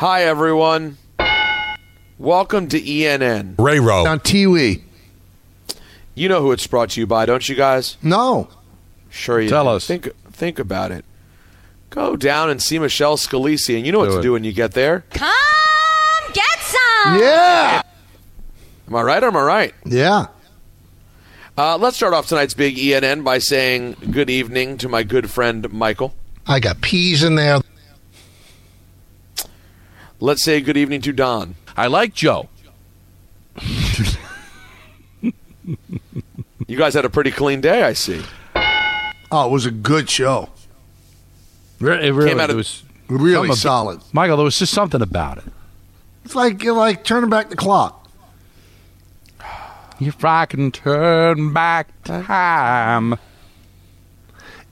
Hi, everyone. Welcome to ENN. Ray Rowe. On Tiwi. You know who it's brought to you by, don't you guys? No. Sure you Tell do. us. Think think about it. Go down and see Michelle Scalisi, and you know what Do to it. do when you get there. Come get some. Yeah. Am I right or am I right? Yeah. Uh, let's start off tonight's big ENN by saying good evening to my good friend Michael. I got peas in there. Let's say good evening to Don. I like Joe. You guys had a pretty clean day, I see. Oh, it was a good show. Re- It really Came out of- it was Really something- solid. Michael, there was just something about it. It's like you're like turning back the clock. If I can turn back time.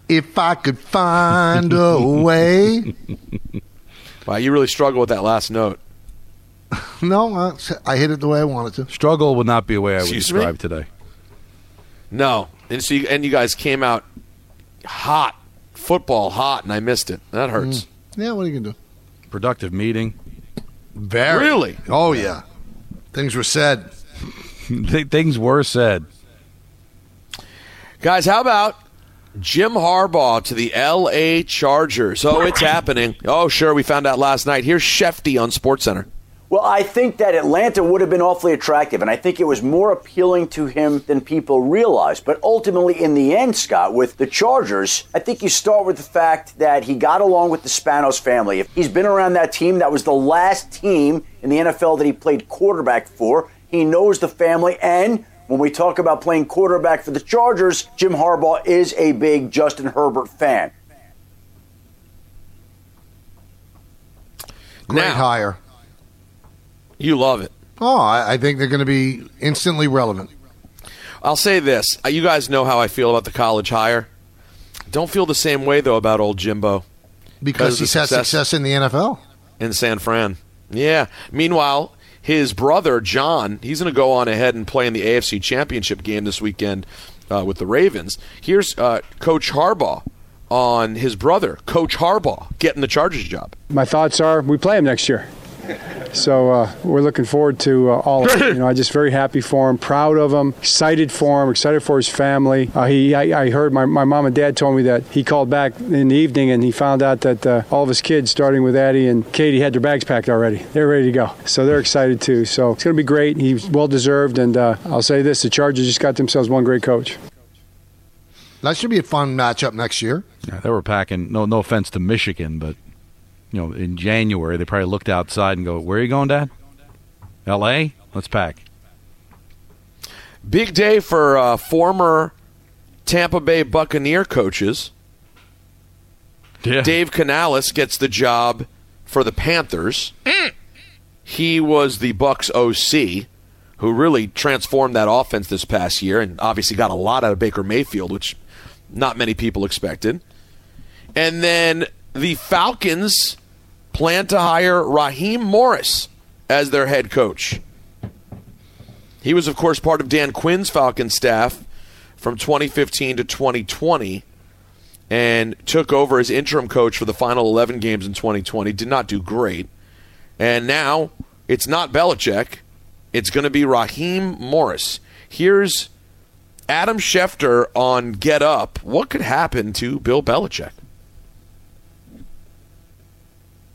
If I could find a way. Wow, you really struggle with that last note. No, I, I hit it the way I wanted to. Struggle would not be a way I would Excuse me? describe today. No, and so you, and you guys came out hot, football hot, and I missed it. That hurts. Mm. Yeah, what are you going to do? Productive meeting. Very. Really? Oh, yeah. Things were said. Things were said. Guys, how about Jim Harbaugh to the L.A. Chargers? Oh, it's happening. Oh, sure, we found out last night. Here's Shefty on SportsCenter. Well, I think that Atlanta would have been awfully attractive, and I think it was more appealing to him than people realized. But ultimately, in the end, Scott, with the Chargers, I think you start with the fact that he got along with the Spanos family. If he's been around that team, that was the last team in the NFL that he played quarterback for. He knows the family, and when we talk about playing quarterback for the Chargers, Jim Harbaugh is a big Justin Herbert fan. Great Now- hire. You love it. Oh, I, I think they're going to be instantly relevant. I'll say this. Uh, You guys know how I feel about the college hire. Don't feel the same way, though, about old Jimbo Because Because of he's had success. success in the NFL. in San Fran. Yeah. Meanwhile, his brother, John, he's going to go on ahead and play in the AFC Championship game this weekend uh, with the Ravens. Here's uh, Coach Harbaugh on his brother, Coach Harbaugh, getting the Chargers job. My thoughts are we play him next year. So uh, we're looking forward to uh, all of it. You know, I'm just very happy for him, proud of him, excited for him, excited for his family. Uh, he, I, I heard my, my mom and dad told me that he called back in the evening and he found out that uh, all of his kids, starting with Addie and Katie, had their bags packed already. They're ready to go. So they're excited too. So it's going to be great. He's well deserved. And uh, I'll say this the Chargers just got themselves one great coach. That should be a fun matchup next year. Yeah, they were packing. No, no offense to Michigan, but you know, in January they probably looked outside and go, "Where are you going, Dad? L.A. Let's pack." Big day for uh, former Tampa Bay Buccaneer coaches. Yeah. Dave Canales gets the job for the Panthers. He was the Bucs OC who really transformed that offense this past year and obviously got a lot out of Baker Mayfield, which not many people expected. And then the Falcons plan to hire Raheem Morris as their head coach. He was, of course, part of Dan Quinn's Falcons staff from 2015 to 2020 and took over as interim coach for the final 11 games in 2020. Did not do great. And now it's not Belichick. It's going to be Raheem Morris. Here's Adam Schefter on Get Up. What could happen to Bill Belichick?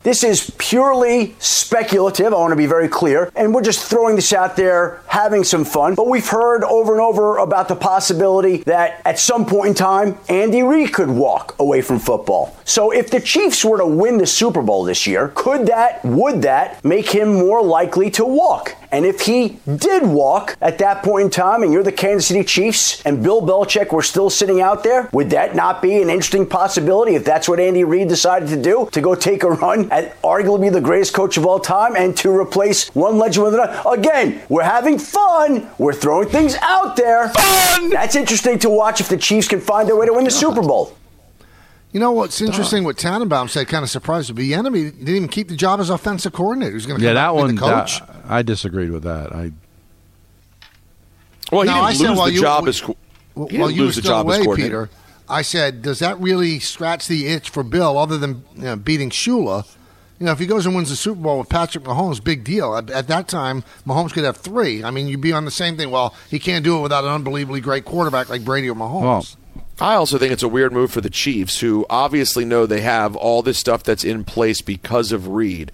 This is purely speculative. I want to be very clear. And we're just throwing this out there, having some fun. But we've heard over and over about the possibility that at some point in time, Andy Reid could walk away from football. So if the Chiefs were to win the Super Bowl this year, could that, would that make him more likely to walk? And if he did walk at that point in time and you're the Kansas City Chiefs and Bill Belichick were still sitting out there, would that not be an interesting possibility if that's what Andy Reid decided to do? To go take a run at arguably the greatest coach of all time and to replace one legend with another? Again, we're having fun. We're throwing things out there. Fun! That's interesting to watch if the Chiefs can find their way to win the Super Bowl. You know what's interesting? What Tannenbaum said kind of surprised me. Bieniemy didn't even keep the job as offensive coordinator. He's going to Yeah, that one. the coach. that- I disagreed with that. I Well, he No, didn't I lose while the you- job w- as co- Well, he didn't you lose the still job as coordinator. Peter, I said, does that really scratch the itch for Bill other than you know, beating Shula? You know, if he goes and wins the Super Bowl with Patrick Mahomes, big deal. At, at that time, Mahomes could have three. I mean, you'd be on the same thing. Well, he can't do it without an unbelievably great quarterback like Brady or Mahomes. well, I also think it's a weird move for the Chiefs, who obviously know they have all this stuff that's in place because of Reid.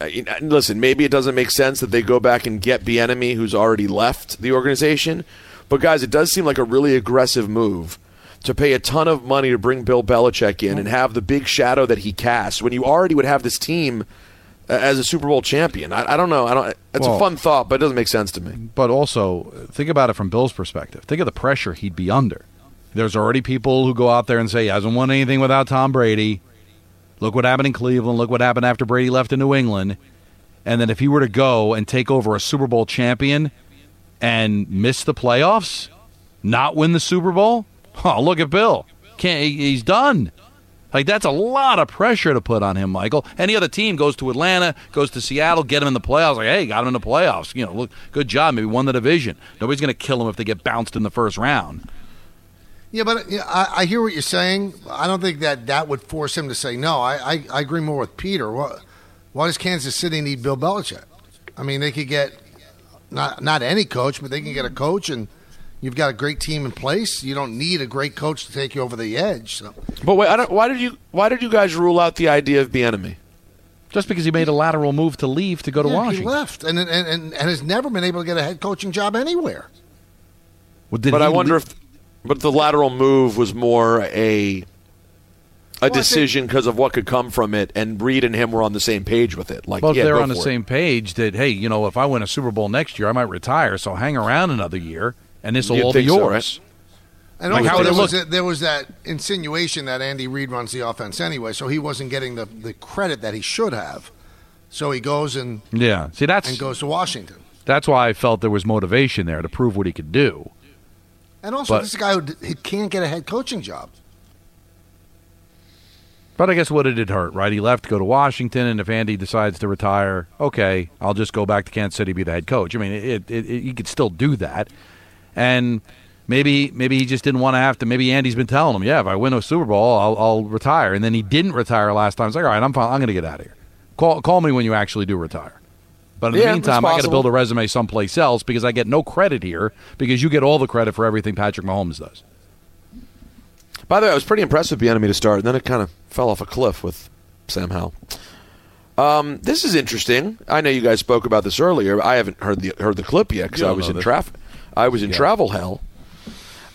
Uh, you know, Listen, maybe it doesn't make sense that they go back and get Bieniemy, who's already left the organization. But guys, it does seem like a really aggressive move to pay a ton of money to bring Bill Belichick in and have the big shadow that he casts when you already would have this team as a Super Bowl champion. I, I don't know. I don't. It's Well- a fun thought, but it doesn't make sense to me. but also think about it from Bill's perspective. Think of the pressure he'd be under. There's already people who go out there and say he hasn't won anything without Tom Brady. Look what happened in Cleveland. Look what happened after Brady left in New England. And then if he were to go and take over a Super Bowl champion and miss the playoffs, not win the Super Bowl, oh look at Bill. Can't he- he's done. Like that's a lot of pressure to put on him, Michael. Any other team goes to Atlanta, goes to Seattle, get him in the playoffs. Like, hey, got him in the playoffs. You know, look, good job. Maybe won the division. Nobody's going to kill him if they get bounced in the first round. Yeah, but yeah, I, I hear what you're saying. I don't think that that would force him to say no. I, I, I agree more with Peter. What, why does Kansas City need Bill Belichick? I mean, they could get not not any coach, but they can get a coach, and you've got a great team in place. You don't need a great coach to take you over the edge. So. But wait, I don't, why did you why did you guys rule out the idea of Bieniemy? Just because he made a lateral move to leave to go to Yeah, Washington. He left and, and and and has never been able to get a head coaching job anywhere. Well, did but I wonder leave- if, but the lateral move was more a a decision because of what could come from it, and Reid and him were on the same page with it. Like, Well, yeah, they're on the it. same page that hey, you know, if I win a Super Bowl next year, I might retire. So hang around another year, and this will all be think so, yours. right? And Like, also, how there, was a- there was that insinuation that Andy Reid runs the offense anyway, so he wasn't getting the, the credit that he should have. So he goes and, Yeah. See, that's and goes to Washington. that's why I felt there was motivation there to prove what he could do. And also, But- this is a guy who he can't get a head coaching job. But I guess what did it hurt, right? He left to go to Washington, and if Andy decides to retire, okay, I'll just go back to Kansas City be the head coach. I mean, it, it, it, you could still do that, and maybe maybe he just didn't want to have to. Maybe Andy's been telling him, yeah, if I win a Super Bowl, I'll, I'll retire, and then he didn't retire last time. It's like, all right, I'm fine. I'm going to get out of here. Call call me when you actually do retire. But in the meantime, I got to build a resume someplace else because I get no credit here because you get all the credit for everything Patrick Mahomes does. By the way, I was pretty impressed with Bieniemy to start, and then it kind of fell off a cliff with Sam Howell. Um, this is interesting. I know you guys spoke about this earlier. But I haven't heard the heard the clip yet because I was in traffic. I was in travel hell.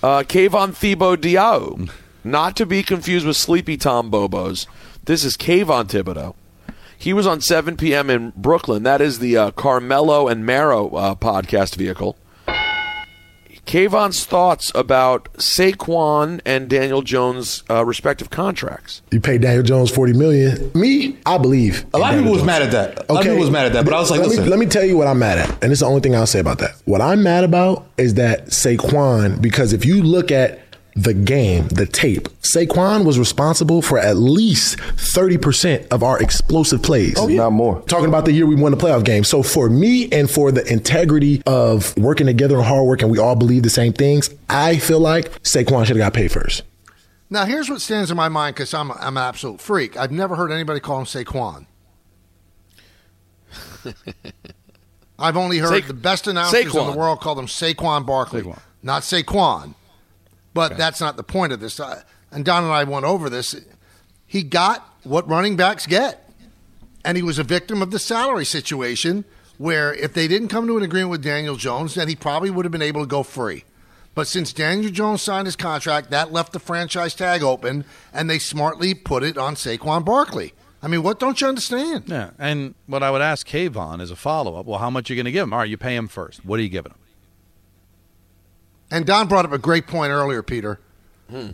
Uh, Kayvon Thibodeaux Diao, not to be confused with Sleepy Tom Bobos. This is Kayvon Thibodeaux. He was on 7 p.m. in Brooklyn. That is the uh, Carmelo and Mero uh, podcast vehicle. Kayvon's thoughts about Saquon and Daniel Jones' uh, respective contracts. You pay Daniel Jones forty million. Me, I believe. A lot of people Daniel was Jones. mad at that. A lot of people was mad at that, but I was like, let listen. Me, let me tell you what I'm mad at, and it's the only thing I'll say about that. What I'm mad about is that Saquon, because if you look at the game, the tape, Saquon was responsible for at least 30% of our explosive plays. Oh, Not more. Talking about the year we won the playoff game. So for me and for the integrity of working together and hard work, and we all believe the same things, I feel like Saquon should have got paid first. Now, here's what stands in my mind because I'm, I'm an absolute freak. I've never heard anybody call him Saquon. I've only heard Sa- the best announcers in the world call him Saquon Barkley, Saquon. not Saquon. But that's not the point of this. Uh, and Don and I went over this. He got what running backs get, and he was a victim of the salary situation. Where if they didn't come to an agreement with Daniel Jones, then he probably would have been able to go free. But since Daniel Jones signed his contract, that left the franchise tag open, and they smartly put it on Saquon Barkley. I mean, what don't you understand? Yeah, and what I would ask Kayvon is a follow up. Well, how much are you going to give him? All right, you pay him first. What are you giving him? And Don brought up a great point earlier, Peter. Hmm.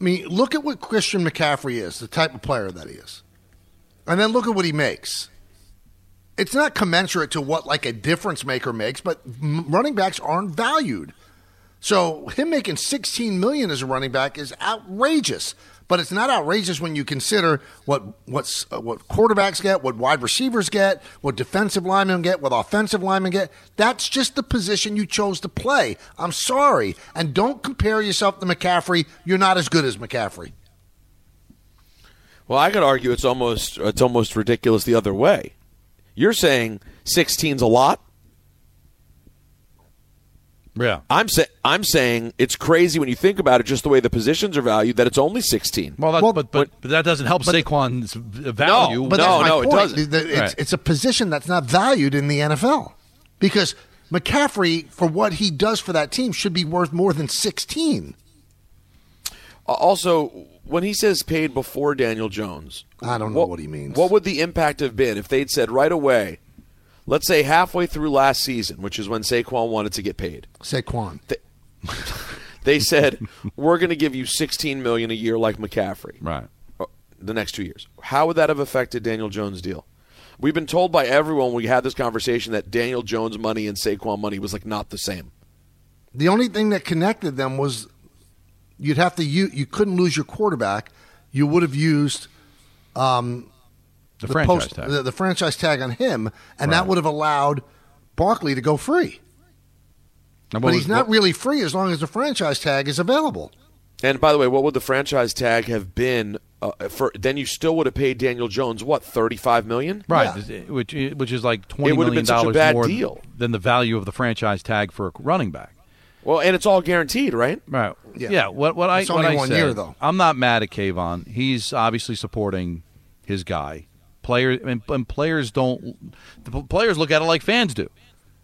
I mean, look at what Christian McCaffrey is, the type of player that he is. And then look at what he makes. It's not commensurate to what like a difference maker makes, but m- running backs aren't valued. So him making 16 million as a running back is outrageous. But it's not outrageous when you consider what what's uh, what quarterbacks get, what wide receivers get, what defensive linemen get, what offensive linemen get. That's just the position you chose to play. I'm sorry, and don't compare yourself to McCaffrey. You're not as good as McCaffrey. Well, I could argue it's almost it's almost ridiculous the other way. You're saying 16's a lot. Yeah. I'm saying I'm saying it's crazy when you think about it, just the way the positions are valued, that it's only 16. Well, that, but, but but that doesn't help Saquon's value. No, but that's my point. The- the- It's, Right. it's a position that's not valued in the NFL because McCaffrey, for what he does for that team, should be worth more than 16. Uh, Also, when he says paid before Daniel Jones, I don't know what he means. What would the impact have been if they'd said right away, let's say halfway through last season, which is when Saquon wanted to get paid, Saquon. they, they said we're going to give you 16 million a year like McCaffrey, right? The next two years. How would that have affected Daniel Jones' deal? We've been told by everyone we had this conversation that Daniel Jones' money and Saquon money was like not the same. The only thing that connected them was you'd have to you you couldn't lose your quarterback. You would have used um, The franchise tag. the, the franchise tag on him, and that would have allowed Barkley to go free. Now, but was- he's not what- really free as long as the franchise tag is available. And by the way, what would the franchise tag have been uh, for? Then you still would have paid Daniel Jones what 35 million, Right, which which is like twenty It would have been such a dollars bad more deal. than the value of the franchise tag for a running back. Well, and it's all guaranteed, right? Right. Yeah. Yeah. what what I It's what only I one said, year, though. I'm not mad at Kayvon. He's obviously supporting his guy. Players and, and players don't. The players look at it like fans do.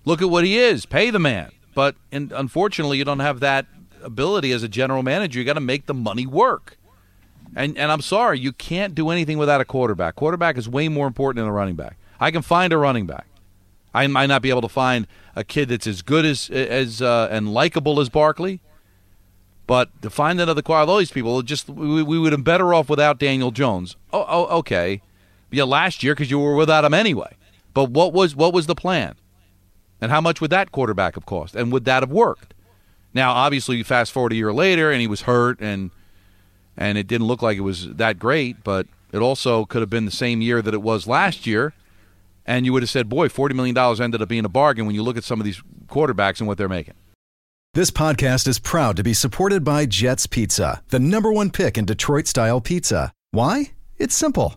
Look at what he is. Pay the man. But and unfortunately, you don't have that ability as a general manager. You got to make the money work. And and I'm sorry, you can't do anything without a quarterback. Quarterback is way more important than a running back. I can find a running back. I might not be able to find a kid that's as good as as uh, and likable as Barkley, but to find another quality, all these people, just we, we would have been better off without Daniel Jones. Oh, oh okay, yeah, last year because you were without him anyway. But what was what was the plan, and how much would that quarterback have cost, and would that have worked? Now, obviously, you fast forward a year later, and he was hurt, and and it didn't look like it was that great, but it also could have been the same year that it was last year, and you would have said, "Boy, forty million dollars ended up being a bargain." When you look at some of these quarterbacks and what they're making. This podcast is proud to be supported by Jets Pizza, the number one pick in Detroit style pizza. Why? It's simple.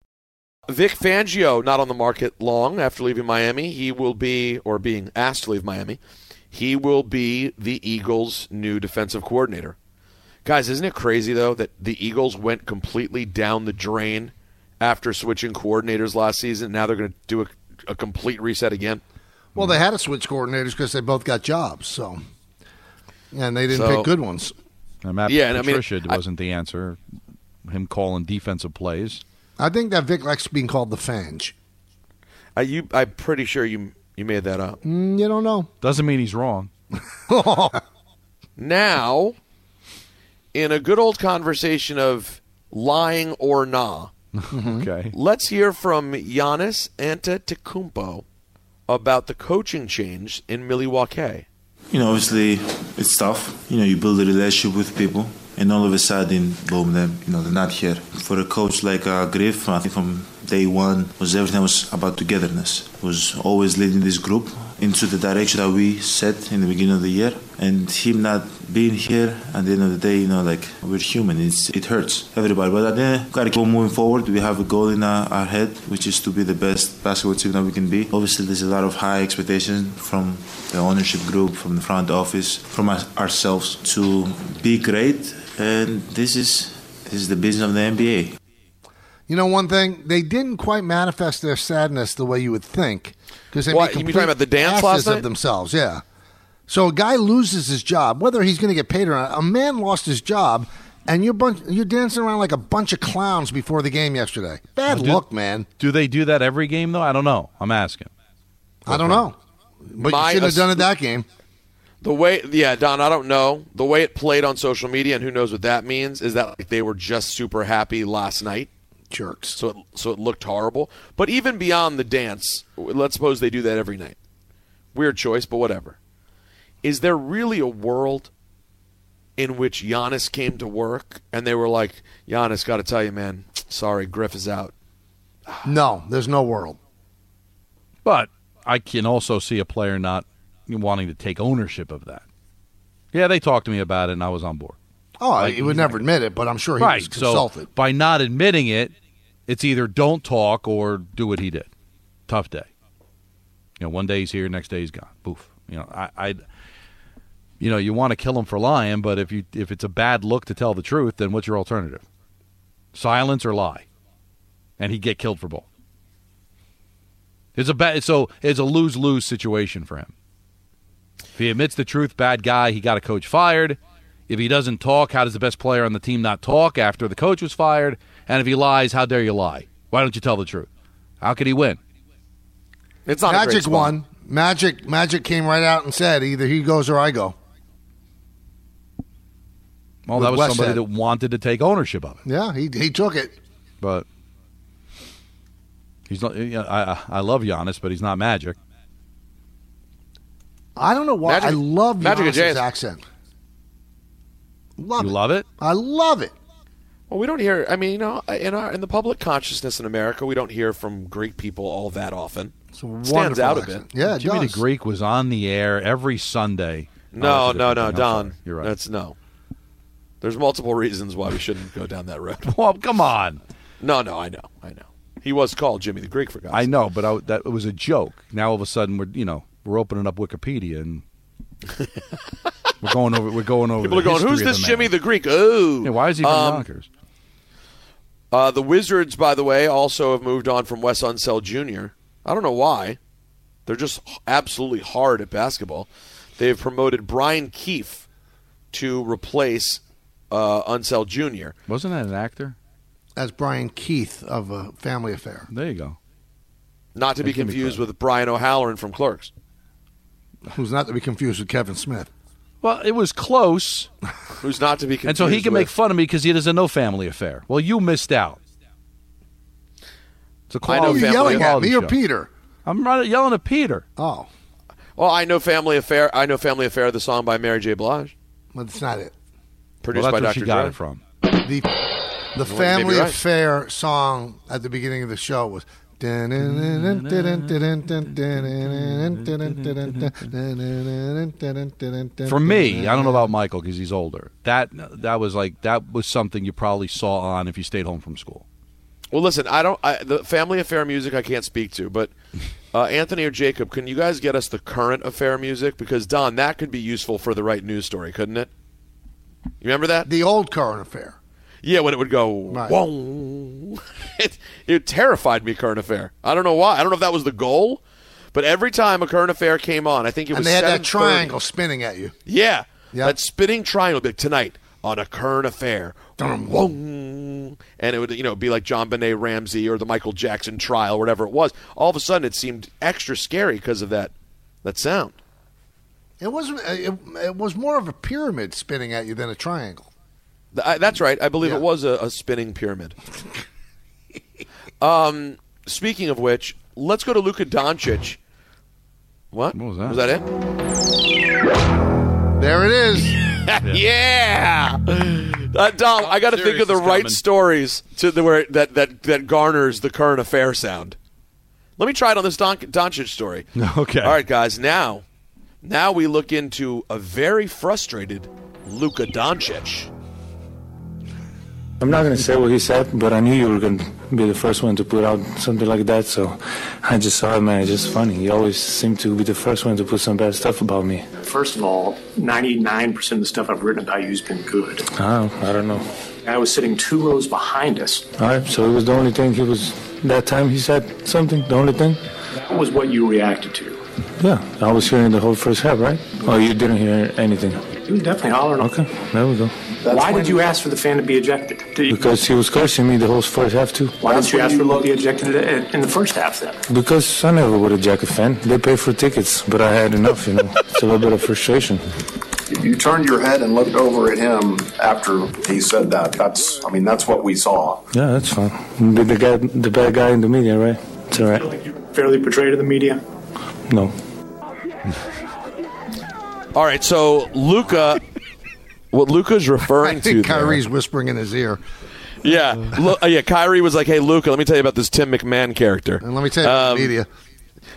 Vic Fangio not on the market long after leaving Miami. He will be, or being asked to leave Miami, he will be the Eagles' new defensive coordinator. Guys, isn't it crazy though that the Eagles went completely down the drain after switching coordinators last season? Now they're going to do a, a complete reset again. Well, they had to switch coordinators because they both got jobs. So, and they didn't So- pick good ones. Now, Matt Yeah, and I mean, Patricia wasn't the answer. Him calling defensive plays. I think that Vic likes being called the Fange. Uh, you, I'm pretty sure you you made that up. Mm, you don't know. Doesn't mean he's wrong. Now, in a good old conversation of lying or nah, okay. let's hear from Giannis Antetokounmpo about the coaching change in Milwaukee. You know, obviously, it's tough. You know, you build a relationship with people, and all of a sudden, boom, them, you know, they're not here. For a coach like uh, Griff, I think from day one was everything was about togetherness. Was always leading this group, into the direction that we set in the beginning of the year. And him not being here at the end of the day, you know, like we're human. It's, it hurts everybody. But at the end, gotta keep moving forward. We have a goal in our, our head, which is to be the best basketball team that we can be. Obviously, there's a lot of high expectations from the ownership group, from the front office, from ourselves to be great. And this is this is the business of the NBA. You know, one thing they didn't quite manifest their sadness the way you would think because they What, made you mean complete talking about the dance asses last night? of themselves. Yeah. So a guy loses his job, whether he's going to get paid or not. A man lost his job, and you're bunch, you're dancing around like a bunch of clowns before the game yesterday. Bad Do- look, man. Do they do that every game though? I don't know. I'm asking. I don't know, but My you should have ass- done it that game. The way, yeah, Don, I don't know. The way it played on social media, and who knows what that means, is that like, they were just super happy last night. Jerks. So it, so it looked horrible. But even beyond the dance, let's suppose they do that every night. Weird choice, but whatever. Is there really a world in which Giannis came to work and they were like, Giannis, got to tell you, man, sorry, Griff is out. No, there's no world. But I can also see a player not wanting to take ownership of that. Yeah, they talked to me about it, and I was on board. Oh, Like, he would never admit it, but I'm sure he right. was consulted. So by not admitting it, it's either don't talk or do what he did. Tough day. You know, one day he's here, next day he's gone. Boof. You know, I, I you know, you want to kill him for lying, but if you if it's a bad look to tell the truth, then what's your alternative? Silence or lie, and he'd get killed for both. It's a bad, so it's a lose lose situation for him. If he admits the truth, bad guy, he got a coach fired. If he doesn't talk, how does the best player on the team not talk after the coach was fired? And if he lies, how dare you lie? Why don't you tell the truth? How could he win? It's not a great Magic spot. won. Magic Magic came right out and said either he goes or I go. Well, With that was West somebody said. that wanted to take ownership of it, Yeah, he he took it. but he's not. You know, I I- I love Giannis, but he's not Magic. I don't know why. Magic- I love Magic and Giannis's Jay's- accent. Love you it. love it? I love it. Well, we don't hear. I mean, you know, in our in the public consciousness in America, we don't hear from Greek people all that often. Stands wonderful out a bit. Yeah, it Jimmy does. the Greek was on the air every Sunday. Oh, No, that's a no, no, thing. I'm Don. sorry. You're right. That's no. There's multiple reasons why we shouldn't go down that road. well, come on. No, no, I know, I know. He was called Jimmy the Greek for God's I know, but I, that it was a joke. Now all of a sudden we're you know we're opening up Wikipedia and we're going over we're going over. People the are going, "Who's this the. Jimmy the Greek?" Oh, Yeah, why is he from Um, Yonkers? Uh, the Wizards, by the way, also have moved on from Wes Unseld Jr. I don't know why. They're just absolutely hard at basketball. They have promoted Brian Keefe to replace uh, Unseld Jr. Wasn't that an actor? As Brian Keith of a Family Affair. There you go. Not to be They give me confused with Brian O'Halloran from Clerks. Who's not to be confused with Kevin Smith. Well, it was close. Who's not to be confused And so he can make fun of me because he doesn't know Family Affair. Well, you missed out. It's a a I know quality, Family yelling at quality me or show. Peter? I'm right, yelling at Peter. Oh, Well, I know Family Affair. I know Family Affair, the song by Mary J. Blige, but it's not it. produced well, by that's Dr. she got Dre. it from. The the maybe Family right. Affair song at the beginning of the show was. For me, I don't know about Michael because he's older. That that was like that was something you probably saw on if you stayed home from school. Well, listen, I don't. I, the Family Affair music I can't speak to, but uh, Anthony or Jacob, can you guys get us the current affair music? Because Don, that could be useful for the right news story, couldn't it? You remember that? The old current affair. Yeah, when it would go, Right. whoa. It, it terrified me, current affair. I don't know why. I don't know if that was the goal, but every time a current affair came on, I think it was And they had that triangle spinning at you. Yeah, Yeah. that spinning triangle like, tonight on a current affair. And it would, you know, be like JonBenét Ramsey or the Michael Jackson trial, whatever it was. All of a sudden, it seemed extra scary because of that that sound. It wasn't. Uh, it, it was more of a pyramid spinning at you than a triangle. I, that's right. I believe Yeah. it was a, a spinning pyramid. um, speaking of which, let's go to Luka Doncic. What? What was that? Was that it? There it is. yeah. Uh, Dom, I got to think of the right coming. stories to the where that, that that garners the current affair sound. Let me try it on this Don- Doncic story. Okay. All right, guys. Now, now we look into a very frustrated Luka Doncic. I'm not going to say what he said, but I knew you were going to be the first one to put out something like that. So I just saw it, man. It's just funny. You always seem to be the first one to put some bad stuff about me. First of all, 99% of the stuff I've written about you has been good. Oh, I don't know. I was sitting two rows behind us. All right, so it was the only thing he was. That time he said something. The only thing. That was what you reacted to. Yeah, I was hearing the whole first half, right? Oh, you didn't hear anything. You definitely hollering. Okay, there we go. Why did you ask for the fan to be ejected? Did you- Because he was cursing me the whole first half too. why didn't you ask for him to be ejected in in the first half then? Because I never would eject a fan. They pay for tickets, but I had enough, you know. It's a little bit of frustration. You turned your head and looked over at him after he said that. That's, I mean, that's what we saw. Yeah, that's fine. The, the guy, the bad guy in the media, right? It's all right. Like you Fairly portrayed in the media. No. All right, so Luka, what Luka's referring to I to think there- Kyrie's whispering in his ear. Yeah, Lu- uh, yeah. Kyrie was like, "Hey, Luca, let me tell you about this Tim McMahon character." And let me tell you about the media.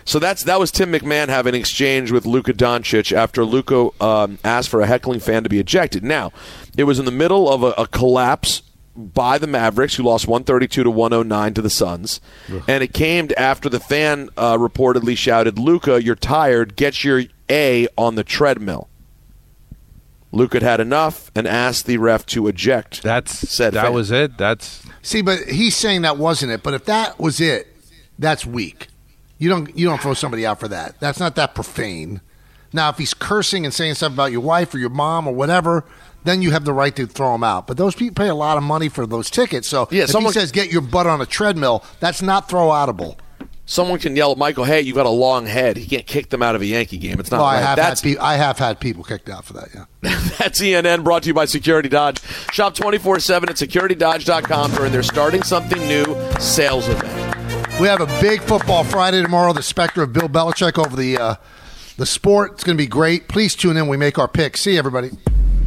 So that's that was Tim McMahon having an exchange with Luka Doncic after Luka um, asked for a heckling fan to be ejected. Now, it was in the middle of a, a collapse by the Mavericks, who lost 132 to 109 to the Suns, and it came after the fan uh, reportedly shouted, "Luka, you're tired. Get your A on the treadmill." Luke had had enough and asked the ref to eject. That's said that fan. was it. That's See, but he's saying that wasn't it. But if that was it, that's weak. You don't you don't throw somebody out for that. That's not that profane. Now, if he's cursing and saying stuff about your wife or your mom or whatever, then you have the right to throw him out. But those people pay a lot of money for those tickets. So Yeah, if someone- he says get your butt on a treadmill, that's not throw outable. Someone can yell at Michael, "Hey, you've got a long head." He can't kick them out of a Yankee game. It's not Well, right. I have That's had pe- I have had people kicked out for that. Yeah. That's ENN brought to you by Security Dodge. Shop 24 7 at securitydodge.com during their starting something new sales event. We have a big football Friday tomorrow. The specter of Bill Belichick over the uh, the sport. It's going to be great. Please tune in. We make our picks. See you, everybody.